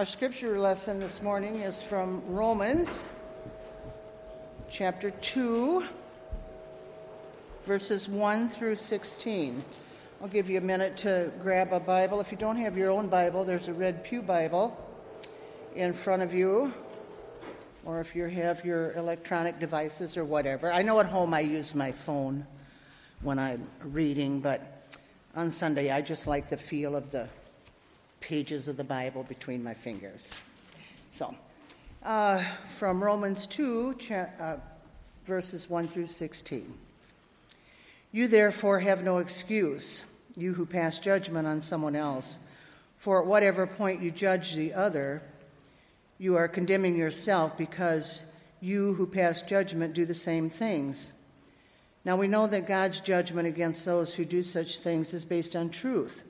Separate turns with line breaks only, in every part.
Our scripture lesson this morning is from Romans chapter 2, verses 1 through 16. I'll give you a minute to grab a Bible. If you don't have your own Bible, there's a red Pew Bible in front of you, or if you have your electronic devices or whatever. I know at home I use my phone when I'm reading, but on Sunday I just like the feel of the pages of the Bible between my fingers. So, uh, from Romans 2, cha- uh, verses 1 through 16. You therefore have no excuse, you who pass judgment on someone else, for at whatever point you judge the other, you are condemning yourself because you who pass judgment do the same things. Now we know that God's judgment against those who do such things is based on truth.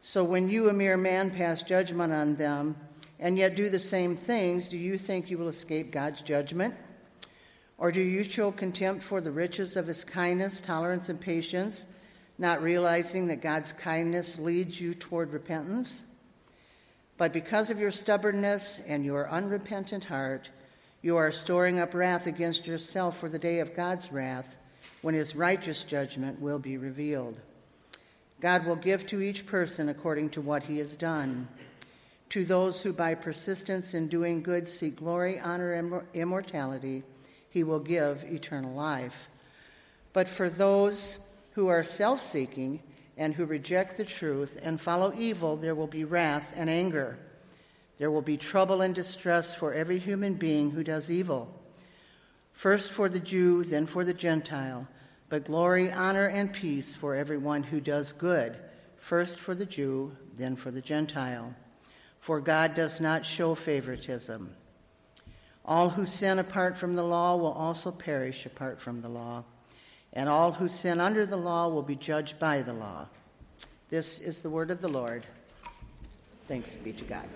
So when you, a mere man, pass judgment on them and yet do the same things, do you think you will escape God's judgment? Or do you show contempt for the riches of his kindness, tolerance, and patience, not realizing that God's kindness leads you toward repentance? But because of your stubbornness and your unrepentant heart, you are storing up wrath against yourself for the day of God's wrath, when his righteous judgment will be revealed. God will give to each person according to what he has done. To those who by persistence in doing good seek glory, honor, and immortality, he will give eternal life. But for those who are self seeking and who reject the truth and follow evil, there will be wrath and anger. There will be trouble and distress for every human being who does evil. First for the Jew, then for the Gentile, but glory, honor, and peace for everyone who does good, first for the Jew, then for the Gentile. For God does not show favoritism. All who sin apart from the law will also perish apart from the law, and all who sin under the law will be judged by the law. This is the word of the Lord. Thanks be to God.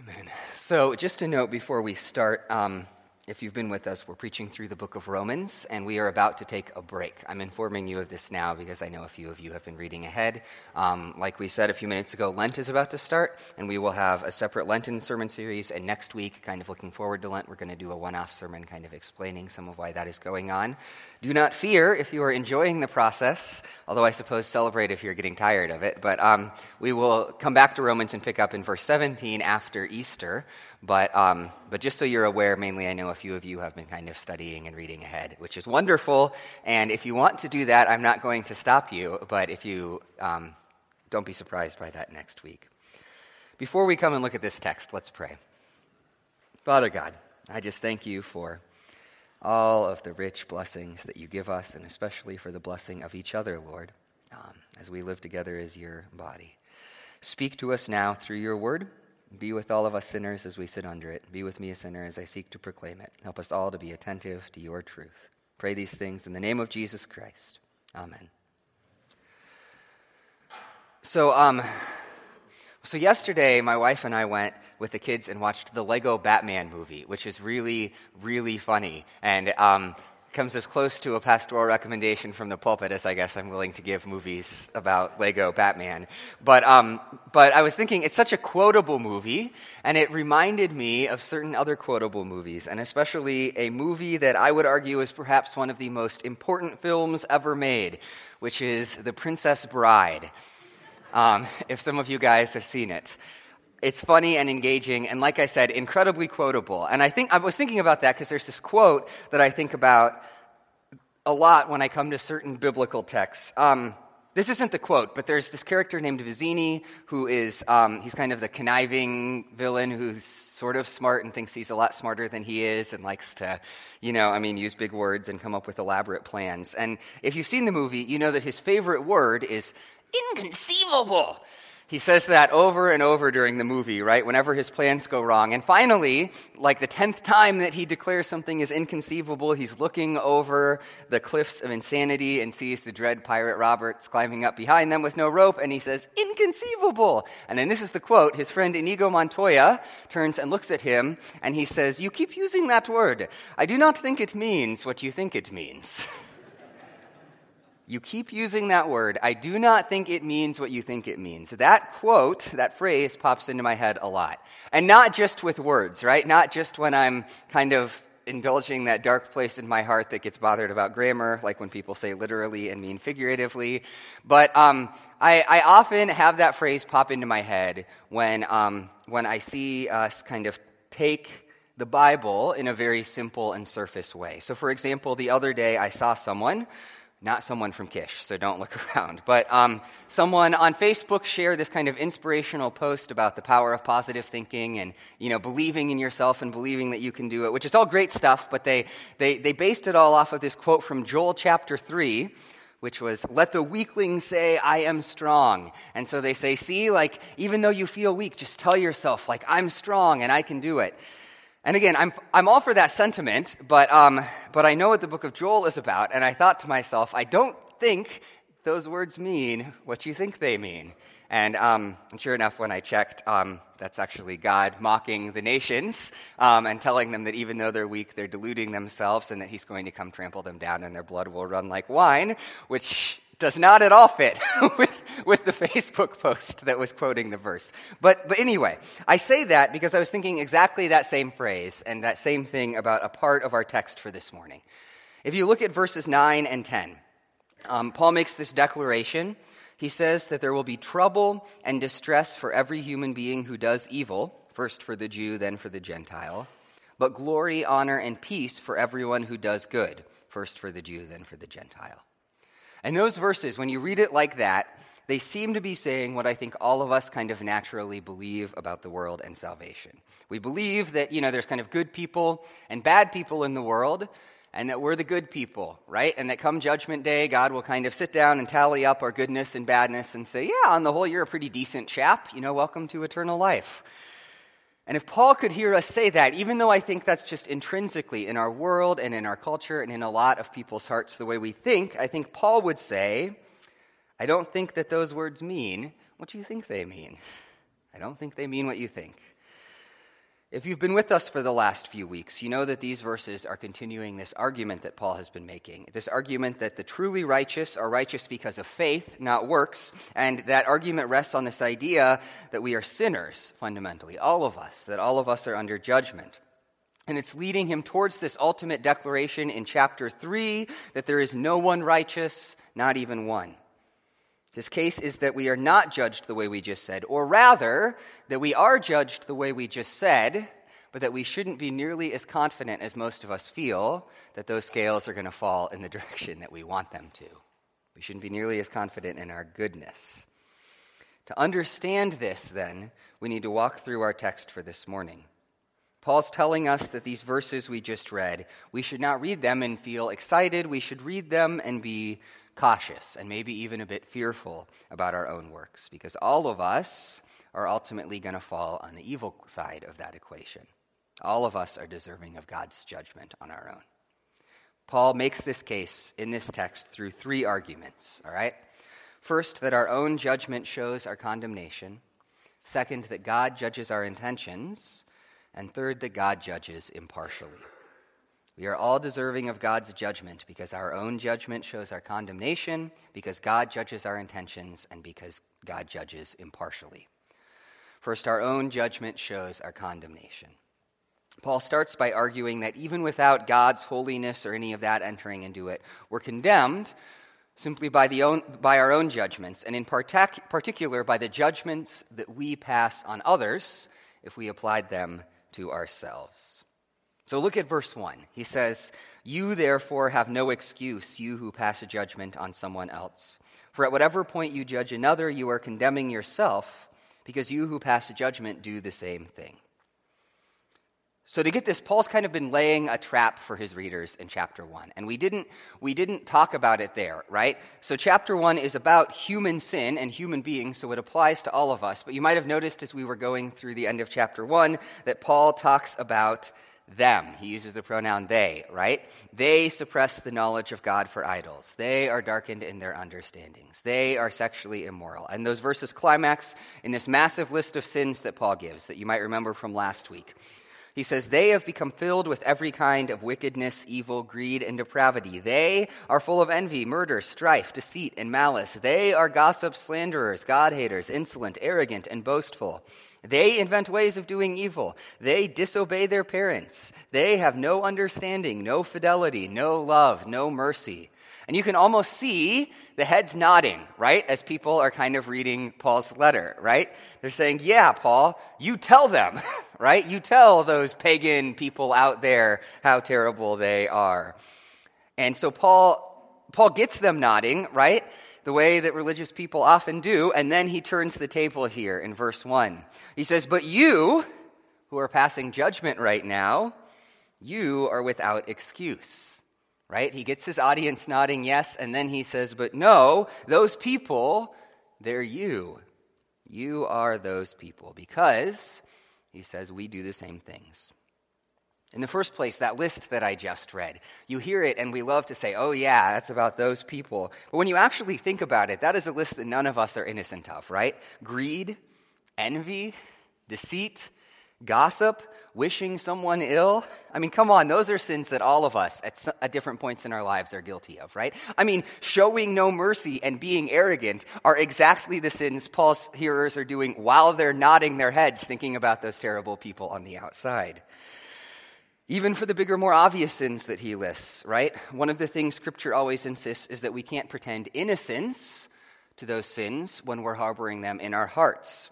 Amen. So, just a note before we start. Um, if you've been with us, we're preaching through the book of Romans, and we are about to take a break. I'm informing you of this now because I know a few of you have been reading ahead. Um, like we said a few minutes ago, Lent is about to start, and we will have a separate Lenten sermon series. And next week, kind of looking forward to Lent, we're going to do a one off sermon kind of explaining some of why that is going on. Do not fear if you are enjoying the process, although I suppose celebrate if you're getting tired of it. But um, we will come back to Romans and pick up in verse 17 after Easter. But, um, but just so you're aware, mainly I know a few of you have been kind of studying and reading ahead, which is wonderful. And if you want to do that, I'm not going to stop you, but if you um, don't be surprised by that next week. Before we come and look at this text, let's pray. Father God, I just thank you for all of the rich blessings that you give us, and especially for the blessing of each other, Lord, um, as we live together as your body. Speak to us now through your word. Be with all of us sinners as we sit under it. Be with me, a sinner, as I seek to proclaim it. Help us all to be attentive to your truth. Pray these things in the name of Jesus Christ. Amen. So, um, so yesterday, my wife and I went with the kids and watched the Lego Batman movie, which is really, really funny. And um, comes as close to a pastoral recommendation from the pulpit as I guess I'm willing to give movies about Lego Batman. But, um, but I was thinking it's such a quotable movie, and it reminded me of certain other quotable movies, and especially a movie that I would argue is perhaps one of the most important films ever made, which is The Princess Bride. Um, if some of you guys have seen it it's funny and engaging, and like I said, incredibly quotable. And I think I was thinking about that because there's this quote that I think about a lot when I come to certain biblical texts. Um, this isn't the quote, but there's this character named Vizzini who is, um, he's kind of the conniving villain who's sort of smart and thinks he's a lot smarter than he is and likes to, you know, I mean, use big words and come up with elaborate plans. And if you've seen the movie, you know that his favorite word is inconceivable. He says that over and over during the movie, right? Whenever his plans go wrong. And finally, like the tenth time that he declares something is inconceivable, he's looking over the cliffs of insanity and sees the dread pirate Roberts climbing up behind them with no rope, and he says, Inconceivable! And then this is the quote his friend Inigo Montoya turns and looks at him, and he says, You keep using that word. I do not think it means what you think it means. You keep using that word. I do not think it means what you think it means. That quote, that phrase pops into my head a lot. And not just with words, right? Not just when I'm kind of indulging that dark place in my heart that gets bothered about grammar, like when people say literally and mean figuratively. But um, I, I, often have that phrase pop into my head when, um, when I see us kind of take the Bible in a very simple and surface way. So, for example, the other day I saw someone not someone from Kish, so don't look around. But um, someone on Facebook shared this kind of inspirational post about the power of positive thinking and you know believing in yourself and believing that you can do it, which is all great stuff. But they they they based it all off of this quote from Joel chapter three. Which was, let the weakling say, I am strong. And so they say, see, like, even though you feel weak, just tell yourself, like, I'm strong and I can do it. And again, I'm, I'm all for that sentiment, but, um, but I know what the book of Joel is about, and I thought to myself, I don't think those words mean what you think they mean. And, um, and sure enough, when I checked, um, that's actually God mocking the nations um, and telling them that even though they're weak, they're deluding themselves and that He's going to come trample them down and their blood will run like wine, which does not at all fit with, with the Facebook post that was quoting the verse. But, but anyway, I say that because I was thinking exactly that same phrase and that same thing about a part of our text for this morning. If you look at verses 9 and 10, um, Paul makes this declaration. He says that there will be trouble and distress for every human being who does evil, first for the Jew, then for the Gentile, but glory, honor, and peace for everyone who does good, first for the Jew, then for the Gentile. And those verses, when you read it like that, they seem to be saying what I think all of us kind of naturally believe about the world and salvation. We believe that, you know, there's kind of good people and bad people in the world, and that we're the good people, right? And that come judgment day, God will kind of sit down and tally up our goodness and badness and say, yeah, on the whole, you're a pretty decent chap. You know, welcome to eternal life. And if Paul could hear us say that, even though I think that's just intrinsically in our world and in our culture and in a lot of people's hearts the way we think, I think Paul would say, I don't think that those words mean what you think they mean. I don't think they mean what you think. If you've been with us for the last few weeks, you know that these verses are continuing this argument that Paul has been making. This argument that the truly righteous are righteous because of faith, not works. And that argument rests on this idea that we are sinners, fundamentally, all of us, that all of us are under judgment. And it's leading him towards this ultimate declaration in chapter 3 that there is no one righteous, not even one. His case is that we are not judged the way we just said, or rather, that we are judged the way we just said, but that we shouldn't be nearly as confident as most of us feel that those scales are going to fall in the direction that we want them to. We shouldn't be nearly as confident in our goodness. To understand this, then, we need to walk through our text for this morning. Paul's telling us that these verses we just read, we should not read them and feel excited. We should read them and be cautious and maybe even a bit fearful about our own works because all of us are ultimately going to fall on the evil side of that equation. All of us are deserving of God's judgment on our own. Paul makes this case in this text through three arguments, all right? First, that our own judgment shows our condemnation. Second, that God judges our intentions. And third, that God judges impartially. We are all deserving of God's judgment because our own judgment shows our condemnation, because God judges our intentions, and because God judges impartially. First, our own judgment shows our condemnation. Paul starts by arguing that even without God's holiness or any of that entering into it, we're condemned simply by, the own, by our own judgments, and in partic- particular by the judgments that we pass on others if we applied them to ourselves. So look at verse 1. He says, You therefore have no excuse, you who pass a judgment on someone else. For at whatever point you judge another, you are condemning yourself, because you who pass a judgment do the same thing. So to get this, Paul's kind of been laying a trap for his readers in chapter 1. And we didn't we didn't talk about it there, right? So chapter 1 is about human sin and human beings, so it applies to all of us. But you might have noticed as we were going through the end of chapter 1 that Paul talks about them. He uses the pronoun they, right? They suppress the knowledge of God for idols. They are darkened in their understandings. They are sexually immoral. And those verses climax in this massive list of sins that Paul gives that you might remember from last week. He says, They have become filled with every kind of wickedness, evil, greed, and depravity. They are full of envy, murder, strife, deceit, and malice. They are gossips, slanderers, God haters, insolent, arrogant, and boastful. They invent ways of doing evil. They disobey their parents. They have no understanding, no fidelity, no love, no mercy. And you can almost see the heads nodding, right, as people are kind of reading Paul's letter, right? They're saying, Yeah, Paul, you tell them, right? You tell those pagan people out there how terrible they are. And so Paul, Paul gets them nodding, right? The way that religious people often do. And then he turns the table here in verse 1. He says, But you, who are passing judgment right now, you are without excuse right? He gets his audience nodding yes, and then he says, But no, those people, they're you. You are those people because, he says, we do the same things. In the first place, that list that I just read, you hear it and we love to say, oh, yeah, that's about those people. But when you actually think about it, that is a list that none of us are innocent of, right? Greed, envy, deceit, gossip, wishing someone ill. I mean, come on, those are sins that all of us at, at, different points in our lives are guilty of, right? I mean, showing no mercy and being arrogant are exactly the sins Paul's hearers are doing while they're nodding their heads thinking about those terrible people on the outside. Even for the bigger, more obvious sins that he lists, right? One of the things Scripture always insists is that we can't pretend innocence to those sins when we're harboring them in our hearts.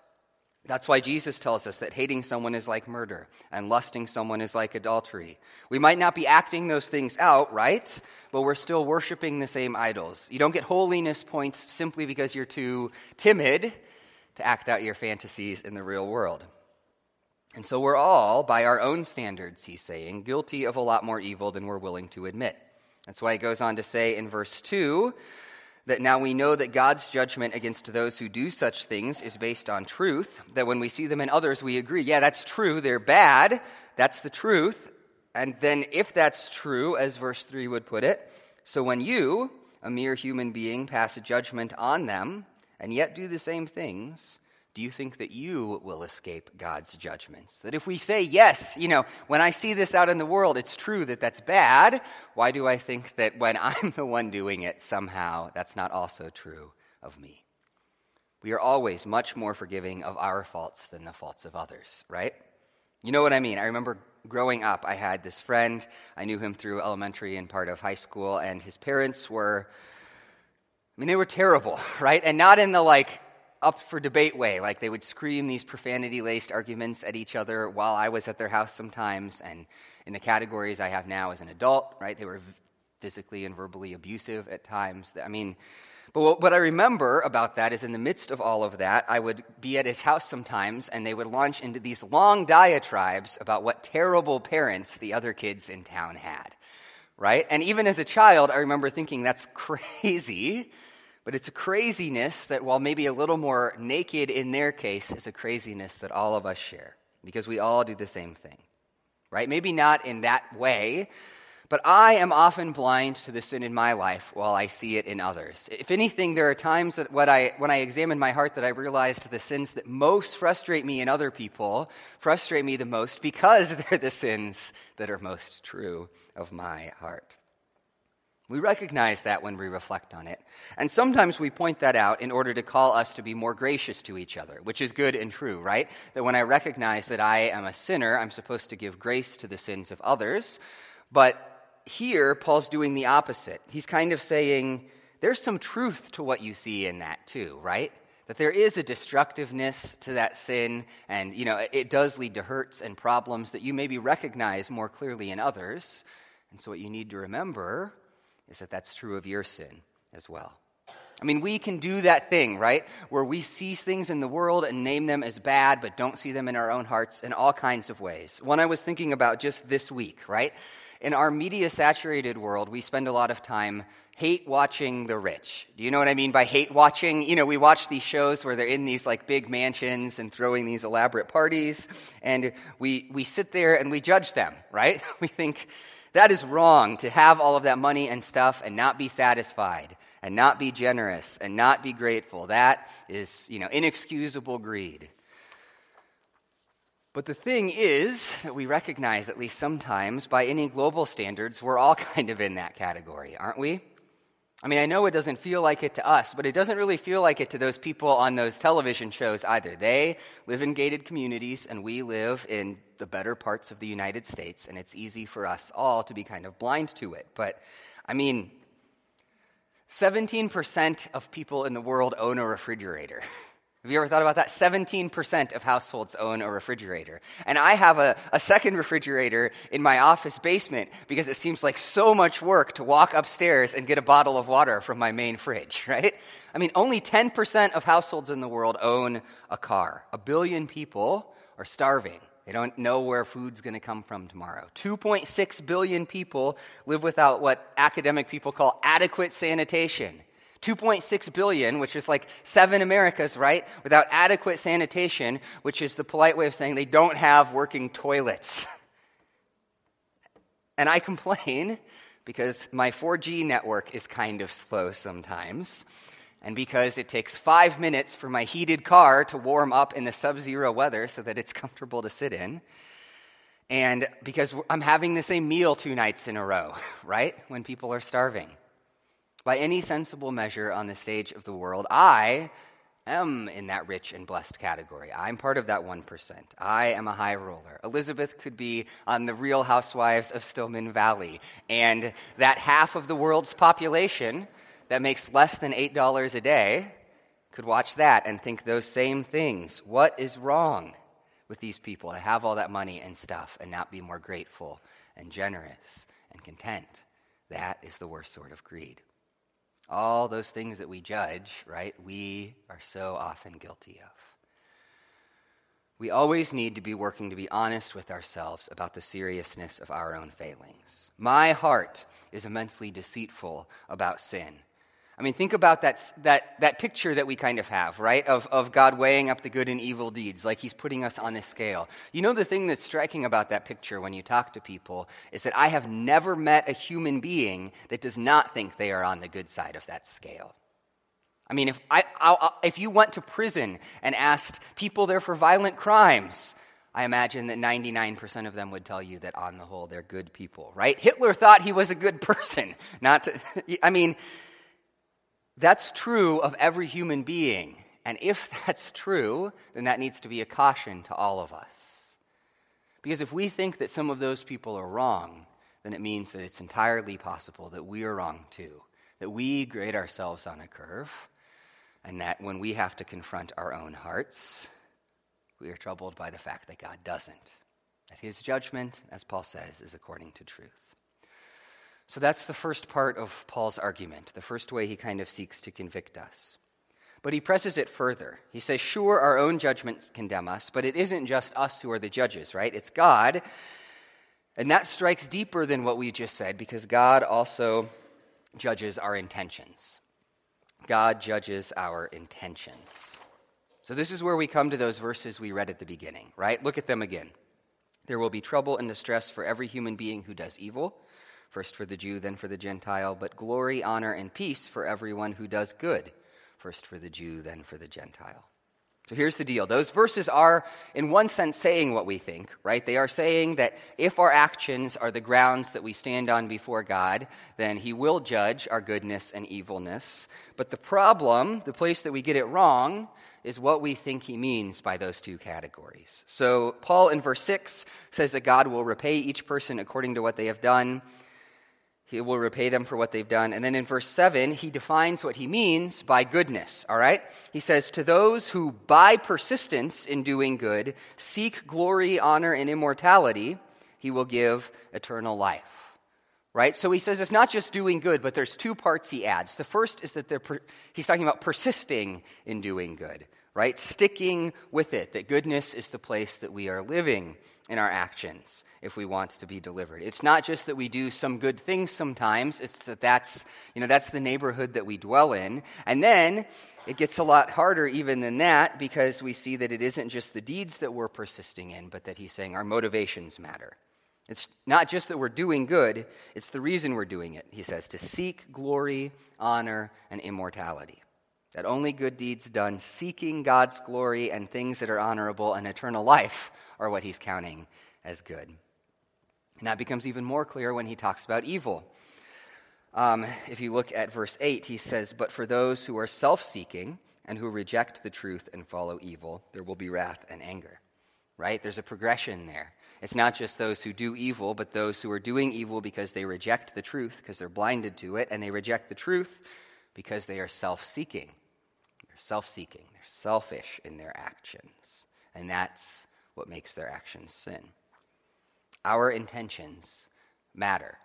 That's why Jesus tells us that hating someone is like murder and lusting someone is like adultery. We might not be acting those things out, right? But we're still worshiping the same idols. You don't get holiness points simply because you're too timid to act out your fantasies in the real world. And so we're all, by our own standards, he's saying, guilty of a lot more evil than we're willing to admit. That's why he goes on to say in verse 2 that now we know that God's judgment against those who do such things is based on truth, that when we see them in others, we agree, yeah, that's true, they're bad, that's the truth. And then, if that's true, as verse 3 would put it, so when you, a mere human being, pass a judgment on them and yet do the same things, do you think that you will escape God's judgments? That if we say, yes, you know, when I see this out in the world, it's true that that's bad, why do I think that when I'm the one doing it, somehow that's not also true of me? We are always much more forgiving of our faults than the faults of others, right? You know what I mean? I remember growing up, I had this friend. I knew him through elementary and part of high school, and his parents were, I mean, they were terrible, right? And not in the like, up for debate way. Like they would scream these profanity laced arguments at each other while I was at their house sometimes. And in the categories I have now as an adult, right, they were physically and verbally abusive at times. I mean, but what I remember about that is in the midst of all of that, I would be at his house sometimes and they would launch into these long diatribes about what terrible parents the other kids in town had, right? And even as a child, I remember thinking that's crazy but it's a craziness that, while maybe a little more naked in their case, is a craziness that all of us share because we all do the same thing, right? Maybe not in that way, but I am often blind to the sin in my life while I see it in others. If anything, there are times that when I, when I examine my heart that I realize the sins that most frustrate me in other people frustrate me the most because they're the sins that are most true of my heart. We recognize that when we reflect on it. And sometimes we point that out in order to call us to be more gracious to each other, which is good and true, right? That when I recognize that I am a sinner, I'm supposed to give grace to the sins of others. But here, Paul's doing the opposite. He's kind of saying, there's some truth to what you see in that too, right? That there is a destructiveness to that sin, and you know, it does lead to hurts and problems that you maybe recognize more clearly in others. And so, what you need to remember is that that's true of your sin as well. I mean, we can do that thing, right? Where we see things in the world and name them as bad, but don't see them in our own hearts in all kinds of ways. One I was thinking about just this week, right? In our media saturated world, we spend a lot of time hate watching the rich. Do you know what I mean by hate watching? You know, we watch these shows where they're in these like big mansions and throwing these elaborate parties, and we, we sit there and we judge them, right? We think that is wrong to have all of that money and stuff and not be satisfied and not be generous and not be grateful. That is, you know, inexcusable greed. But the thing is that we recognize, at least sometimes, by any global standards, we're all kind of in that category, aren't we? I mean, I know it doesn't feel like it to us, but it doesn't really feel like it to those people on those television shows either. They live in gated communities, and we live in the better parts of the United States, and it's easy for us all to be kind of blind to it. But, I mean, 17% of people in the world own a refrigerator. Have you ever thought about that? 17% of households own a refrigerator. And I have a, a, second refrigerator in my office basement because it seems like so much work to walk upstairs and get a bottle of water from my main fridge, right? I mean, only 10% of households in the world own a car. A billion people are starving. They don't know where food's going to come from tomorrow. 2.6 billion people live without what academic people call adequate sanitation. 2.6 billion, which is like seven Americas, right? Without adequate sanitation, which is the polite way of saying they don't have working toilets. and I complain because my 4G network is kind of slow sometimes, and because it takes five minutes for my heated car to warm up in the sub zero weather so that it's comfortable to sit in. And because I'm having the same meal two nights in a row, right? When people are starving by any sensible measure on the stage of the world, I am in that rich and blessed category. I'm part of that 1%. I am a high roller. Elizabeth could be on the real housewives of Stillman Valley. And that half of the world's population that makes less than $8 a day could watch that and think those same things. What is wrong with these people to have all that money and stuff and not be more grateful and generous and content? That is the worst sort of greed all those things that we judge, right, we are so often guilty of. We always need to be working to be honest with ourselves about the seriousness of our own failings. My heart is immensely deceitful about sin. I mean, think about that, that, that picture that we kind of have, right? Of, of God weighing up the good and evil deeds, like he's putting us on a scale. You know, the thing that's striking about that picture when you talk to people is that I have never met a human being that does not think they are on the good side of that scale. I mean, if, I, I'll, if you went to prison and asked people there for violent crimes, I imagine that 99% of them would tell you that on the whole, they're good people, right? Hitler thought he was a good person. Not to, I mean, that's true of every human being. And if that's true, then that needs to be a caution to all of us. Because if we think that some of those people are wrong, then it means that it's entirely possible that we are wrong too, that we grade ourselves on a curve, and that when we have to confront our own hearts, we are troubled by the fact that God doesn't. That his judgment, as Paul says, is according to truth. So that's the first part of Paul's argument, the first way he kind of seeks to convict us. But he presses it further. He says, sure, our own judgments condemn us, but it isn't just us who are the judges, right? It's God. And that strikes deeper than what we just said because God also judges our intentions. God judges our intentions. So this is where we come to those verses we read at the beginning, right? Look at them again. There will be trouble and distress for every human being who does evil first for the Jew, then for the Gentile, but glory, honor, and peace for everyone who does good, first for the Jew, then for the Gentile. So here's the deal. Those verses are, in one sense, saying what we think, right? They are saying that if our actions are the grounds that we stand on before God, then He will judge our goodness and evilness. But the problem, the place that we get it wrong, is what we think He means by those two categories. So Paul in verse 6 says that God will repay each person according to what they have done. He will repay them for what they've done. And then in verse 7, he defines what he means by goodness, all right? He says, To those who by persistence in doing good seek glory, honor, and immortality, he will give eternal life. Right? So he says it's not just doing good, but there's two parts he adds. The first is that they're per- he's talking about persisting in doing good, right? Sticking with it, that goodness is the place that we are living in our actions if we want to be delivered. It's not just that we do some good things sometimes, it's that that's, you know, that's the neighborhood that we dwell in. And then it gets a lot harder even than that because we see that it isn't just the deeds that we're persisting in, but that he's saying our motivations matter. It's not just that we're doing good, it's the reason we're doing it, he says, to seek glory, honor, and immortality. That only good deeds done seeking God's glory and things that are honorable and eternal life are what he's counting as good. And that becomes even more clear when he talks about evil. Um, if you look at verse 8, he says, But for those who are self seeking and who reject the truth and follow evil, there will be wrath and anger. Right? There's a progression there. It's not just those who do evil, but those who are doing evil because they reject the truth, because they're blinded to it, and they reject the truth because they are self seeking. They're self seeking, they're selfish in their actions. And that's what makes their actions sin. Our intentions matter.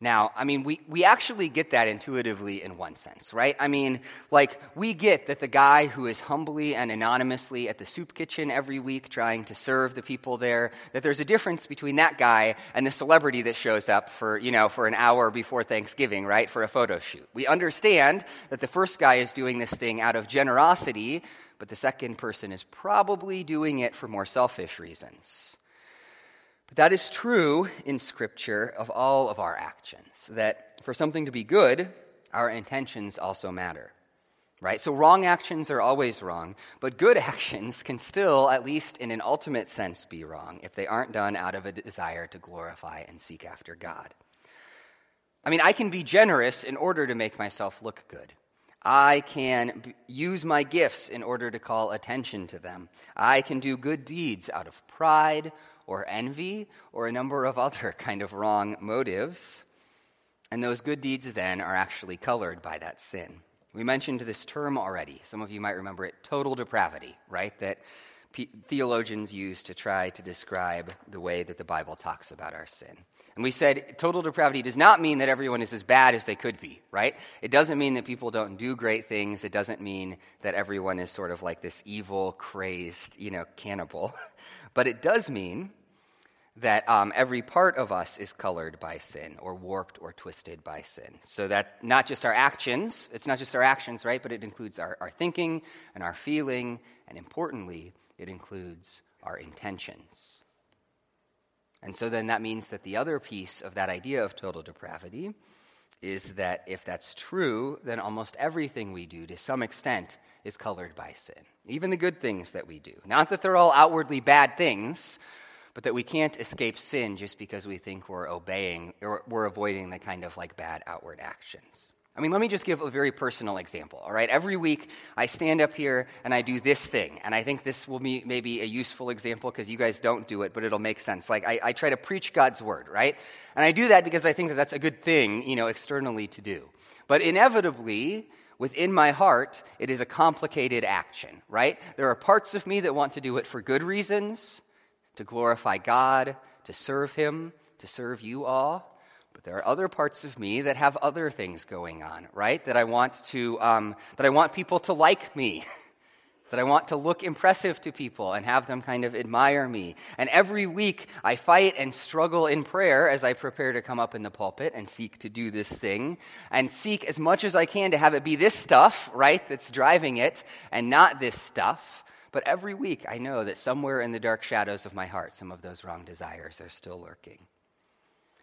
Now, I mean, we, we actually get that intuitively in one sense, right? I mean, like, we get that the guy who is humbly and anonymously at the soup kitchen every week trying to serve the people there, that there's a difference between that guy and the celebrity that shows up for, you know, for an hour before Thanksgiving, right, for a photo shoot. We understand that the first guy is doing this thing out of generosity, but the second person is probably doing it for more selfish reasons. But that is true in Scripture of all of our actions, that for something to be good, our intentions also matter. Right? So wrong actions are always wrong, but good actions can still, at least in an ultimate sense, be wrong if they aren't done out of a desire to glorify and seek after God. I mean, I can be generous in order to make myself look good. I can b- use my gifts in order to call attention to them. I can do good deeds out of pride or envy or a number of other kind of wrong motives. And those good deeds then are actually colored by that sin. We mentioned this term already. Some of you might remember it total depravity, right? That theologians use to try to describe the way that the Bible talks about our sin. And we said total depravity does not mean that everyone is as bad as they could be, right? It doesn't mean that people don't do great things. It doesn't mean that everyone is sort of like this evil, crazed, you know, cannibal. But it does mean that um, every part of us is colored by sin or warped or twisted by sin. So that not just our actions, it's not just our actions, right? But it includes our, our thinking and our feeling, and importantly, it includes our intentions. And so then that means that the other piece of that idea of total depravity is that if that's true, then almost everything we do to some extent is colored by sin. Even the good things that we do. Not that they're all outwardly bad things, but that we can't escape sin just because we think we're obeying or we're avoiding the kind of like bad outward actions. I mean, let me just give a very personal example, all right? Every week I stand up here and I do this thing, and I think this will be maybe a useful example because you guys don't do it, but it'll make sense. Like, I, I try to preach God's word, right? And I do that because I think that that's a good thing, you know, externally to do. But inevitably, within my heart, it is a complicated action, right? There are parts of me that want to do it for good reasons, to glorify God, to serve Him, to serve you all. But there are other parts of me that have other things going on, right? That I want to, um, that I want people to like me, that I want to look impressive to people and have them kind of admire me. And every week I fight and struggle in prayer as I prepare to come up in the pulpit and seek to do this thing and seek as much as I can to have it be this stuff, right, that's driving it and not this stuff. But every week, I know that somewhere in the dark shadows of my heart, some of those wrong desires are still lurking.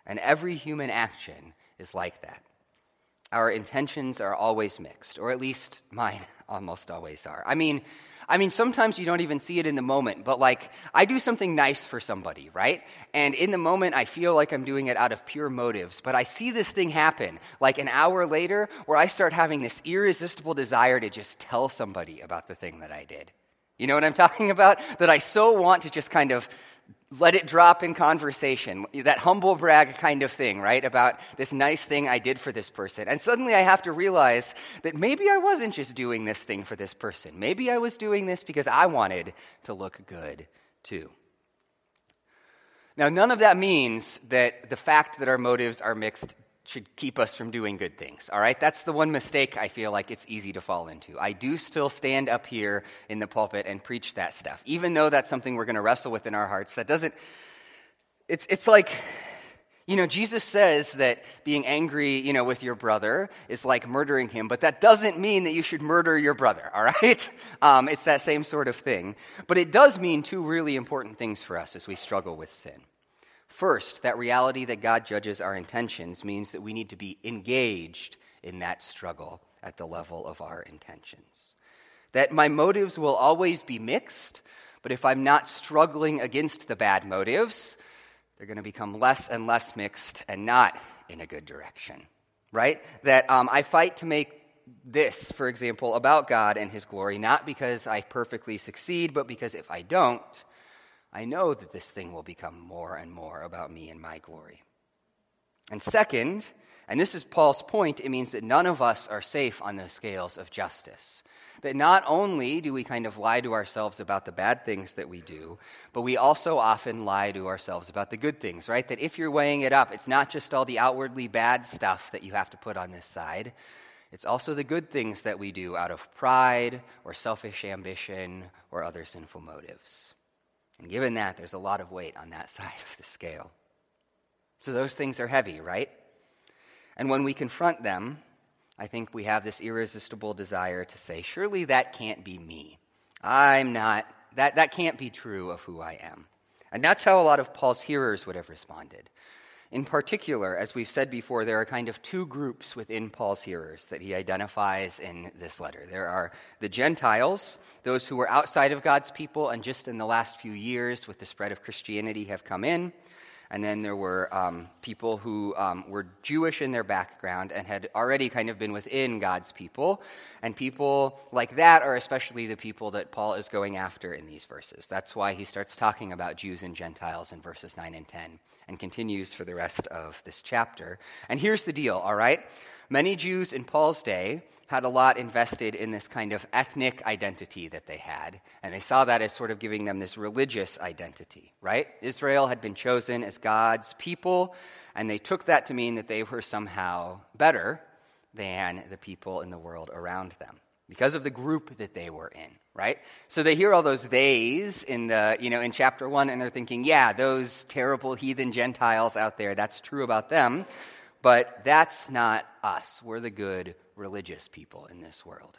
And every human action is like that. Our intentions are always mixed, or at least mine almost always are. I mean, I mean, sometimes you don't even see it in the moment, but like, I do something nice for somebody, right? And in the moment, I feel like I'm doing it out of pure motives, but I see this thing happen, like an hour later, where I start having this irresistible desire to just tell somebody about the thing that I did. You know what I'm talking about? That I so want to just kind of let it drop in conversation, that humble brag kind of thing, right? About this nice thing I did for this person. And suddenly I have to realize that maybe I wasn't just doing this thing for this person. Maybe I was doing this because I wanted to look good too. Now, none of that means that the fact that our motives are mixed should keep us from doing good things, all right? That's the one mistake I feel like it's easy to fall into. I do still stand up here in the pulpit and preach that stuff, even though that's something we're going to wrestle with in our hearts. That doesn't, it's, it's like, you know, Jesus says that being angry, you know, with your brother is like murdering him, but that doesn't mean that you should murder your brother, all right? Um, it's that same sort of thing. But it does mean two really important things for us as we struggle with sin. First, that reality that God judges our intentions means that we need to be engaged in that struggle at the level of our intentions. That my motives will always be mixed, but if I'm not struggling against the bad motives, they're going to become less and less mixed and not in a good direction, right? That um, I fight to make this, for example, about God and His glory, not because I perfectly succeed, but because if I don't, I know that this thing will become more and more about me and my glory. And second, and this is Paul's point, it means that none of us are safe on the scales of justice. That not only do we kind of lie to ourselves about the bad things that we do, but we also often lie to ourselves about the good things, right? That if you're weighing it up, it's not just all the outwardly bad stuff that you have to put on this side, it's also the good things that we do out of pride or selfish ambition or other sinful motives. And given that, there's a lot of weight on that side of the scale. So those things are heavy, right? And when we confront them, I think we have this irresistible desire to say, surely that can't be me. I'm not, that, that can't be true of who I am. And that's how a lot of Paul's hearers would have responded. In particular, as we've said before, there are kind of two groups within Paul's hearers that he identifies in this letter. There are the Gentiles, those who were outside of God's people and just in the last few years with the spread of Christianity have come in. And then there were um, people who um, were Jewish in their background and had already kind of been within God's people. And people like that are especially the people that Paul is going after in these verses. That's why he starts talking about Jews and Gentiles in verses 9 and 10 and continues for the rest of this chapter. And here's the deal, all right? Many Jews in Paul's day had a lot invested in this kind of ethnic identity that they had, and they saw that as sort of giving them this religious identity, right? Israel had been chosen as God's people, and they took that to mean that they were somehow better than the people in the world around them because of the group that they were in, right? So they hear all those theys in the, you know, in chapter 1 and they're thinking, yeah, those terrible heathen Gentiles out there, that's true about them. But that's not us. We're the good religious people in this world.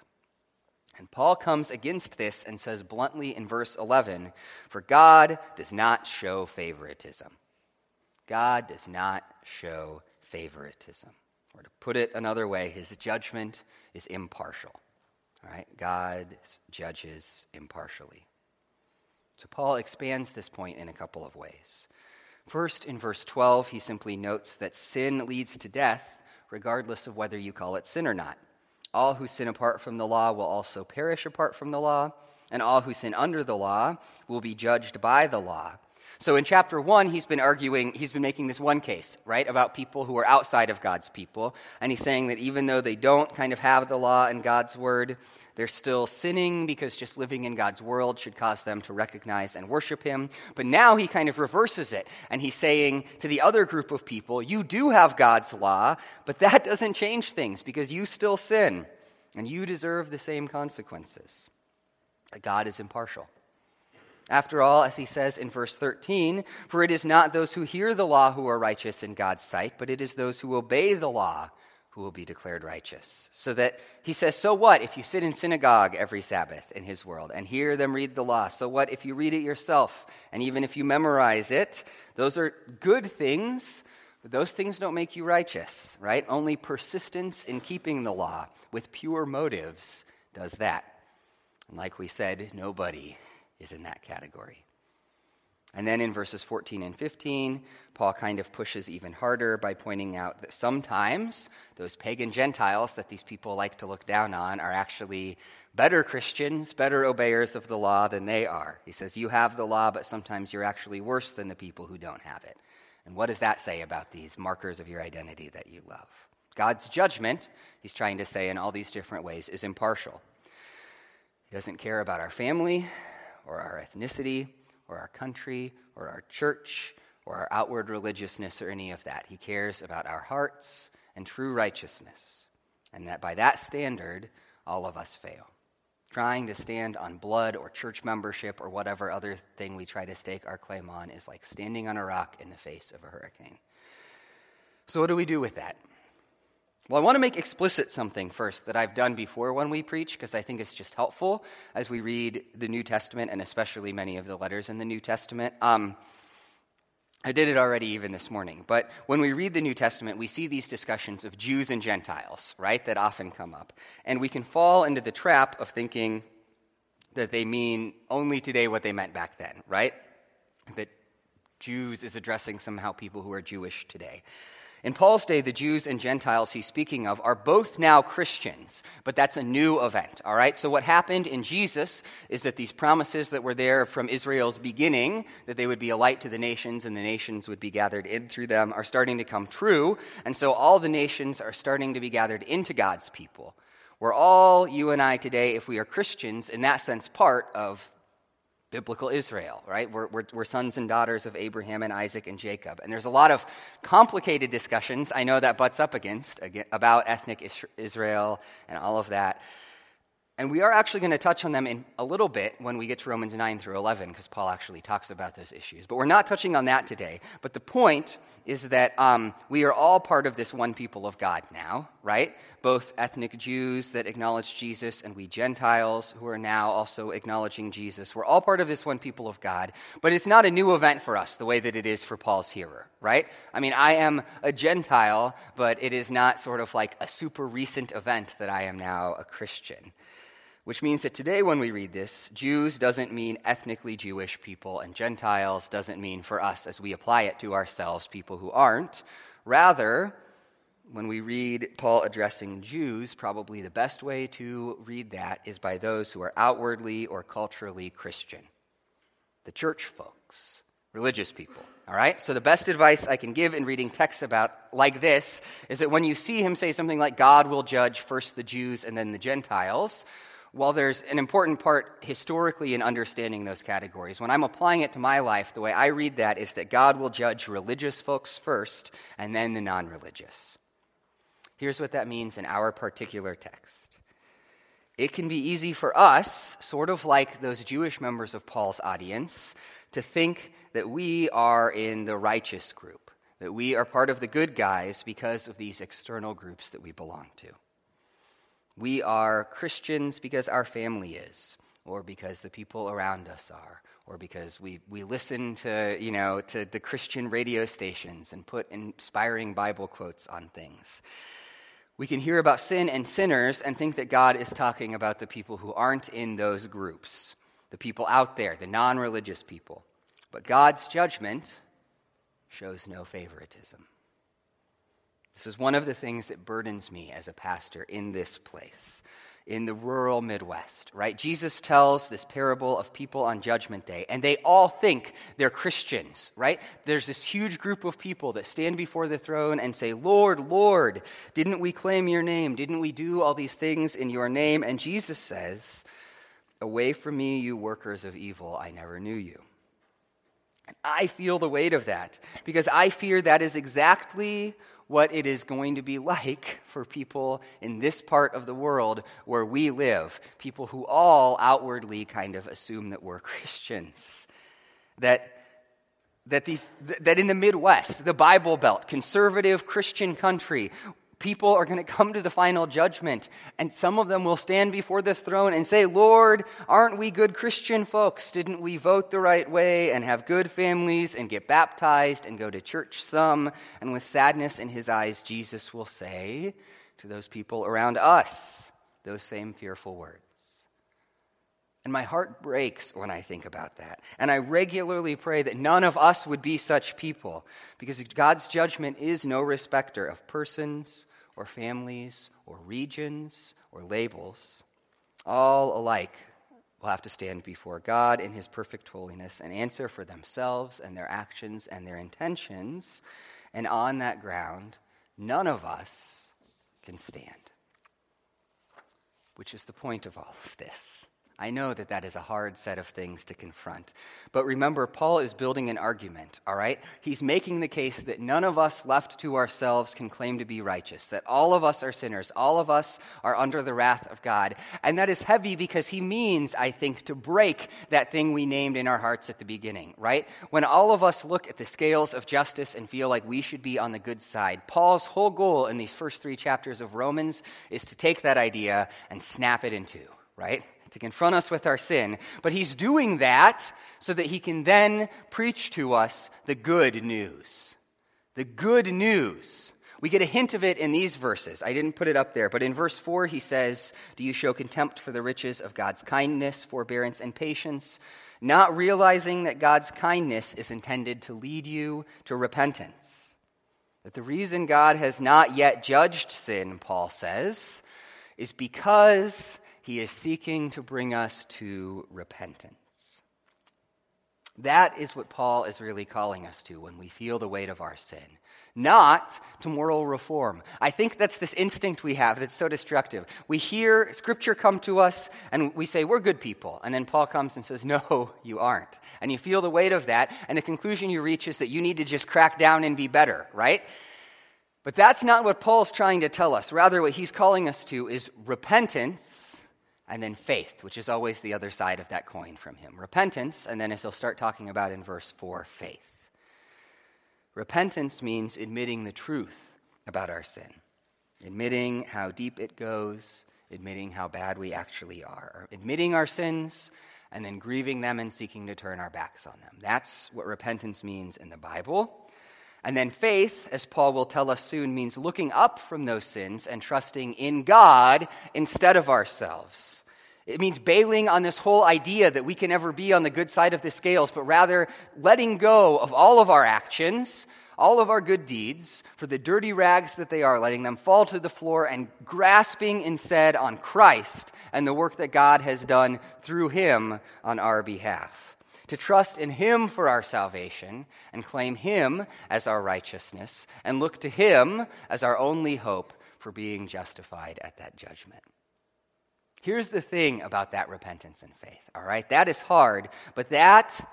And Paul comes against this and says bluntly in verse 11 For God does not show favoritism. God does not show favoritism. Or to put it another way, his judgment is impartial. All right? God judges impartially. So Paul expands this point in a couple of ways. First, in verse 12, he simply notes that sin leads to death, regardless of whether you call it sin or not. All who sin apart from the law will also perish apart from the law, and all who sin under the law will be judged by the law. So in chapter one, he's been arguing, he's been making this one case, right, about people who are outside of God's people. And he's saying that even though they don't kind of have the law and God's word, they're still sinning because just living in God's world should cause them to recognize and worship Him. But now he kind of reverses it. And he's saying to the other group of people, You do have God's law, but that doesn't change things because you still sin and you deserve the same consequences. God is impartial. After all, as he says in verse 13, for it is not those who hear the law who are righteous in God's sight, but it is those who obey the law who will be declared righteous. So that he says, So what if you sit in synagogue every Sabbath in his world and hear them read the law? So what if you read it yourself? And even if you memorize it, those are good things, but those things don't make you righteous, right? Only persistence in keeping the law with pure motives does that. And like we said, nobody is in that category. And then in verses 14 and 15, Paul kind of pushes even harder by pointing out that sometimes those pagan Gentiles that these people like to look down on are actually better Christians, better obeyers of the law than they are. He says, You have the law, but sometimes you're actually worse than the people who don't have it. And what does that say about these markers of your identity that you love? God's judgment, he's trying to say in all these different ways, is impartial. He doesn't care about our family or our ethnicity or our country or our church or our outward religiousness or any of that. He cares about our hearts and true righteousness. And that by that standard, all of us fail. Trying to stand on blood or church membership or whatever other thing we try to stake our claim on is like standing on a rock in the face of a hurricane. So, what do we do with that? Well, I want to make explicit something first that I've done before when we preach, because I think it's just helpful as we read the New Testament and especially many of the letters in the New Testament. Um, I did it already even this morning, but when we read the New Testament, we see these discussions of Jews and Gentiles, right, that often come up. And we can fall into the trap of thinking that they mean only today what they meant back then, right? That Jews is addressing somehow people who are Jewish today. In Paul's day, the Jews and Gentiles he's speaking of are both now Christians, but that's a new event, all right? So, what happened in Jesus is that these promises that were there from Israel's beginning, that they would be a light to the nations and the nations would be gathered in through them, are starting to come true. And so, all the nations are starting to be gathered into God's people. We're all, you and I today, if we are Christians, in that sense, part of biblical Israel, right? We're, we're, we're, sons and daughters of Abraham and Isaac and Jacob. And there's a lot of complicated discussions I know that butts up against about ethnic Israel and all of that. And we are actually going to touch on them in a little bit when we get to Romans 9 through 11, because Paul actually talks about those issues. But we're not touching on that today. But the point is that um, we are all part of this one people of God now, right? Both ethnic Jews that acknowledge Jesus and we Gentiles who are now also acknowledging Jesus. We're all part of this one people of God. But it's not a new event for us the way that it is for Paul's hearer, right? I mean, I am a Gentile, but it is not sort of like a super recent event that I am now a Christian which means that today when we read this, Jews doesn't mean ethnically Jewish people, and Gentiles doesn't mean for us, as we apply it to ourselves, people who aren't. Rather, when we read Paul addressing Jews, probably the best way to read that is by those who are outwardly or culturally Christian, the church folks, religious people. All right? So the best advice I can give in reading texts about like this is that when you see him say something like God will judge first the Jews and then the Gentiles, while there's an important part historically in understanding those categories, when I'm applying it to my life, the way I read that is that God will judge religious folks first and then the non religious. Here's what that means in our particular text. It can be easy for us, sort of like those Jewish members of Paul's audience, to think that we are in the righteous group, that we are part of the good guys because of these external groups that we belong to. We are Christians because our family is, or because the people around us are, or because we, we listen to, you know, to the Christian radio stations and put inspiring Bible quotes on things. We can hear about sin and sinners and think that God is talking about the people who aren't in those groups, the people out there, the non religious people. But God's judgment shows no favoritism. This is one of the things that burdens me as a pastor in this place, in the rural Midwest, right? Jesus tells this parable of people on Judgment Day, and they all think they're Christians, right? There's this huge group of people that stand before the throne and say, Lord, Lord, didn't we claim your name? Didn't we do all these things in your name? And Jesus says, Away from me, you workers of evil, I never knew you. And I feel the weight of that because I fear that is exactly what it is going to be like for people in this part of the world where we live, people who all outwardly kind of assume that we're Christians. That that, these, that in the Midwest, the Bible Belt, conservative Christian country, people are going to come to the final judgment, and some of them will stand before this throne and say, Lord, aren't we good Christian folks? Didn't we vote the right way and have good families and get baptized and go to church some? And with sadness in his eyes, Jesus will say to those people around us those same fearful words. And my heart breaks when I think about that. And I regularly pray that none of us would be such people, because God's judgment is no respecter of persons or families or regions or labels. All alike will have to stand before God in his perfect holiness and answer for themselves and their actions and their intentions. And on that ground, none of us can stand. Which is the point of all of this. I know that that is a hard set of things to confront. But remember, Paul is building an argument, all right? He's making the case that none of us left to ourselves can claim to be righteous, that all of us are sinners, all of us are under the wrath of God. And that is heavy because he means, I think, to break that thing we named in our hearts at the beginning, right? When all of us look at the scales of justice and feel like we should be on the good side, Paul's whole goal in these first three chapters of Romans is to take that idea and snap it in two, right? To confront us with our sin, but he's doing that so that he can then preach to us the good news. The good news. We get a hint of it in these verses. I didn't put it up there, but in verse 4, he says, Do you show contempt for the riches of God's kindness, forbearance, and patience, not realizing that God's kindness is intended to lead you to repentance? That the reason God has not yet judged sin, Paul says, is because he is seeking to bring us to repentance. That is what Paul is really calling us to when we feel the weight of our sin, not to moral reform. I think that's this instinct we have that's so destructive. We hear scripture come to us and we say, We're good people. And then Paul comes and says, No, you aren't. And you feel the weight of that, and the conclusion you reach is that you need to just crack down and be better, right? But that's not what Paul's trying to tell us. Rather, what he's calling us to is repentance and then faith, which is always the other side of that coin from him. Repentance, and then as he'll start talking about in verse 4, faith. Repentance means admitting the truth about our sin, admitting how deep it goes, admitting how bad we actually are, admitting our sins, and then grieving them and seeking to turn our backs on them. That's what repentance means in the Bible. And then faith, as Paul will tell us soon, means looking up from those sins and trusting in God instead of ourselves. It means bailing on this whole idea that we can ever be on the good side of the scales, but rather letting go of all of our actions, all of our good deeds, for the dirty rags that they are, letting them fall to the floor and grasping instead on Christ and the work that God has done through him on our behalf to trust in Him for our salvation and claim Him as our righteousness and look to Him as our only hope for being justified at that judgment. Here's the thing about that repentance and faith, all right? That is hard, but that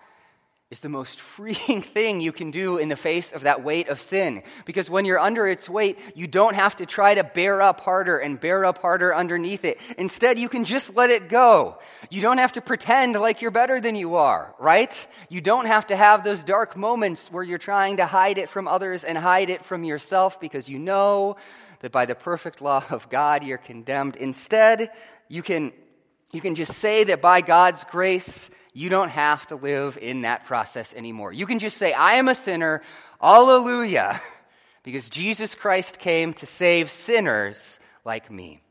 is the most freeing thing you can do in the face of that weight of sin. Because when you're under its weight, you don't have to try to bear up harder and bear up harder underneath it. Instead, you can just let it go. You don't have to pretend like you're better than you are, right? You don't have to have those dark moments where you're trying to hide it from others and hide it from yourself because you know that by the perfect law of God, you're condemned. Instead, you can, you can just say that by God's grace, you don't have to live in that process anymore. You can just say, I am a sinner, hallelujah, because Jesus Christ came to save sinners like me.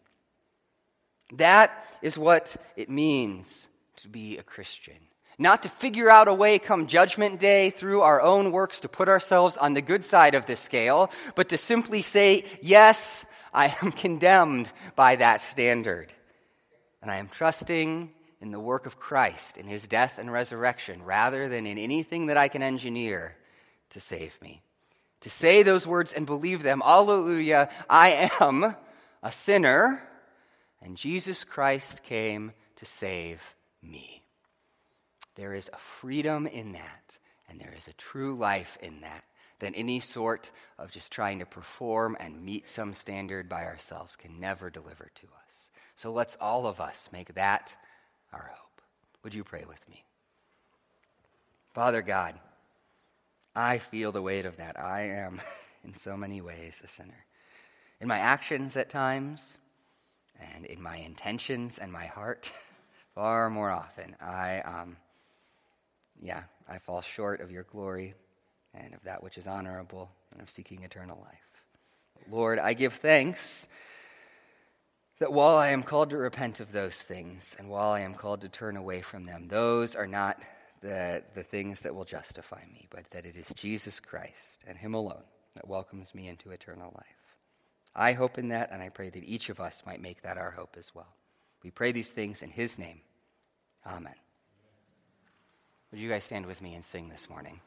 That is what it means to be a Christian. Not to figure out a way come judgment day through our own works to put ourselves on the good side of the scale, but to simply say, Yes, I am condemned by that standard. And I am trusting in the work of Christ, in his death and resurrection, rather than in anything that I can engineer to save me. To say those words and believe them, Alleluia, I am a sinner, and Jesus Christ came to save me. There is a freedom in that, and there is a true life in that than any sort of just trying to perform and meet some standard by ourselves can never deliver to us. So let's all of us make that our hope. Would you pray with me? Father God, I feel the weight of that. I am, in so many ways, a sinner. In my actions at times, and in my intentions and my heart, far more often, I, um, yeah, I fall short of your glory and of that which is honorable and of seeking eternal life. Lord, I give thanks that while I am called to repent of those things and while I am called to turn away from them, those are not the, the things that will justify me, but that it is Jesus Christ and Him alone that welcomes me into eternal life. I hope in that, and I pray that each of us might make that our hope as well. We pray these things in His name. Amen. Would you guys stand with me and sing this morning?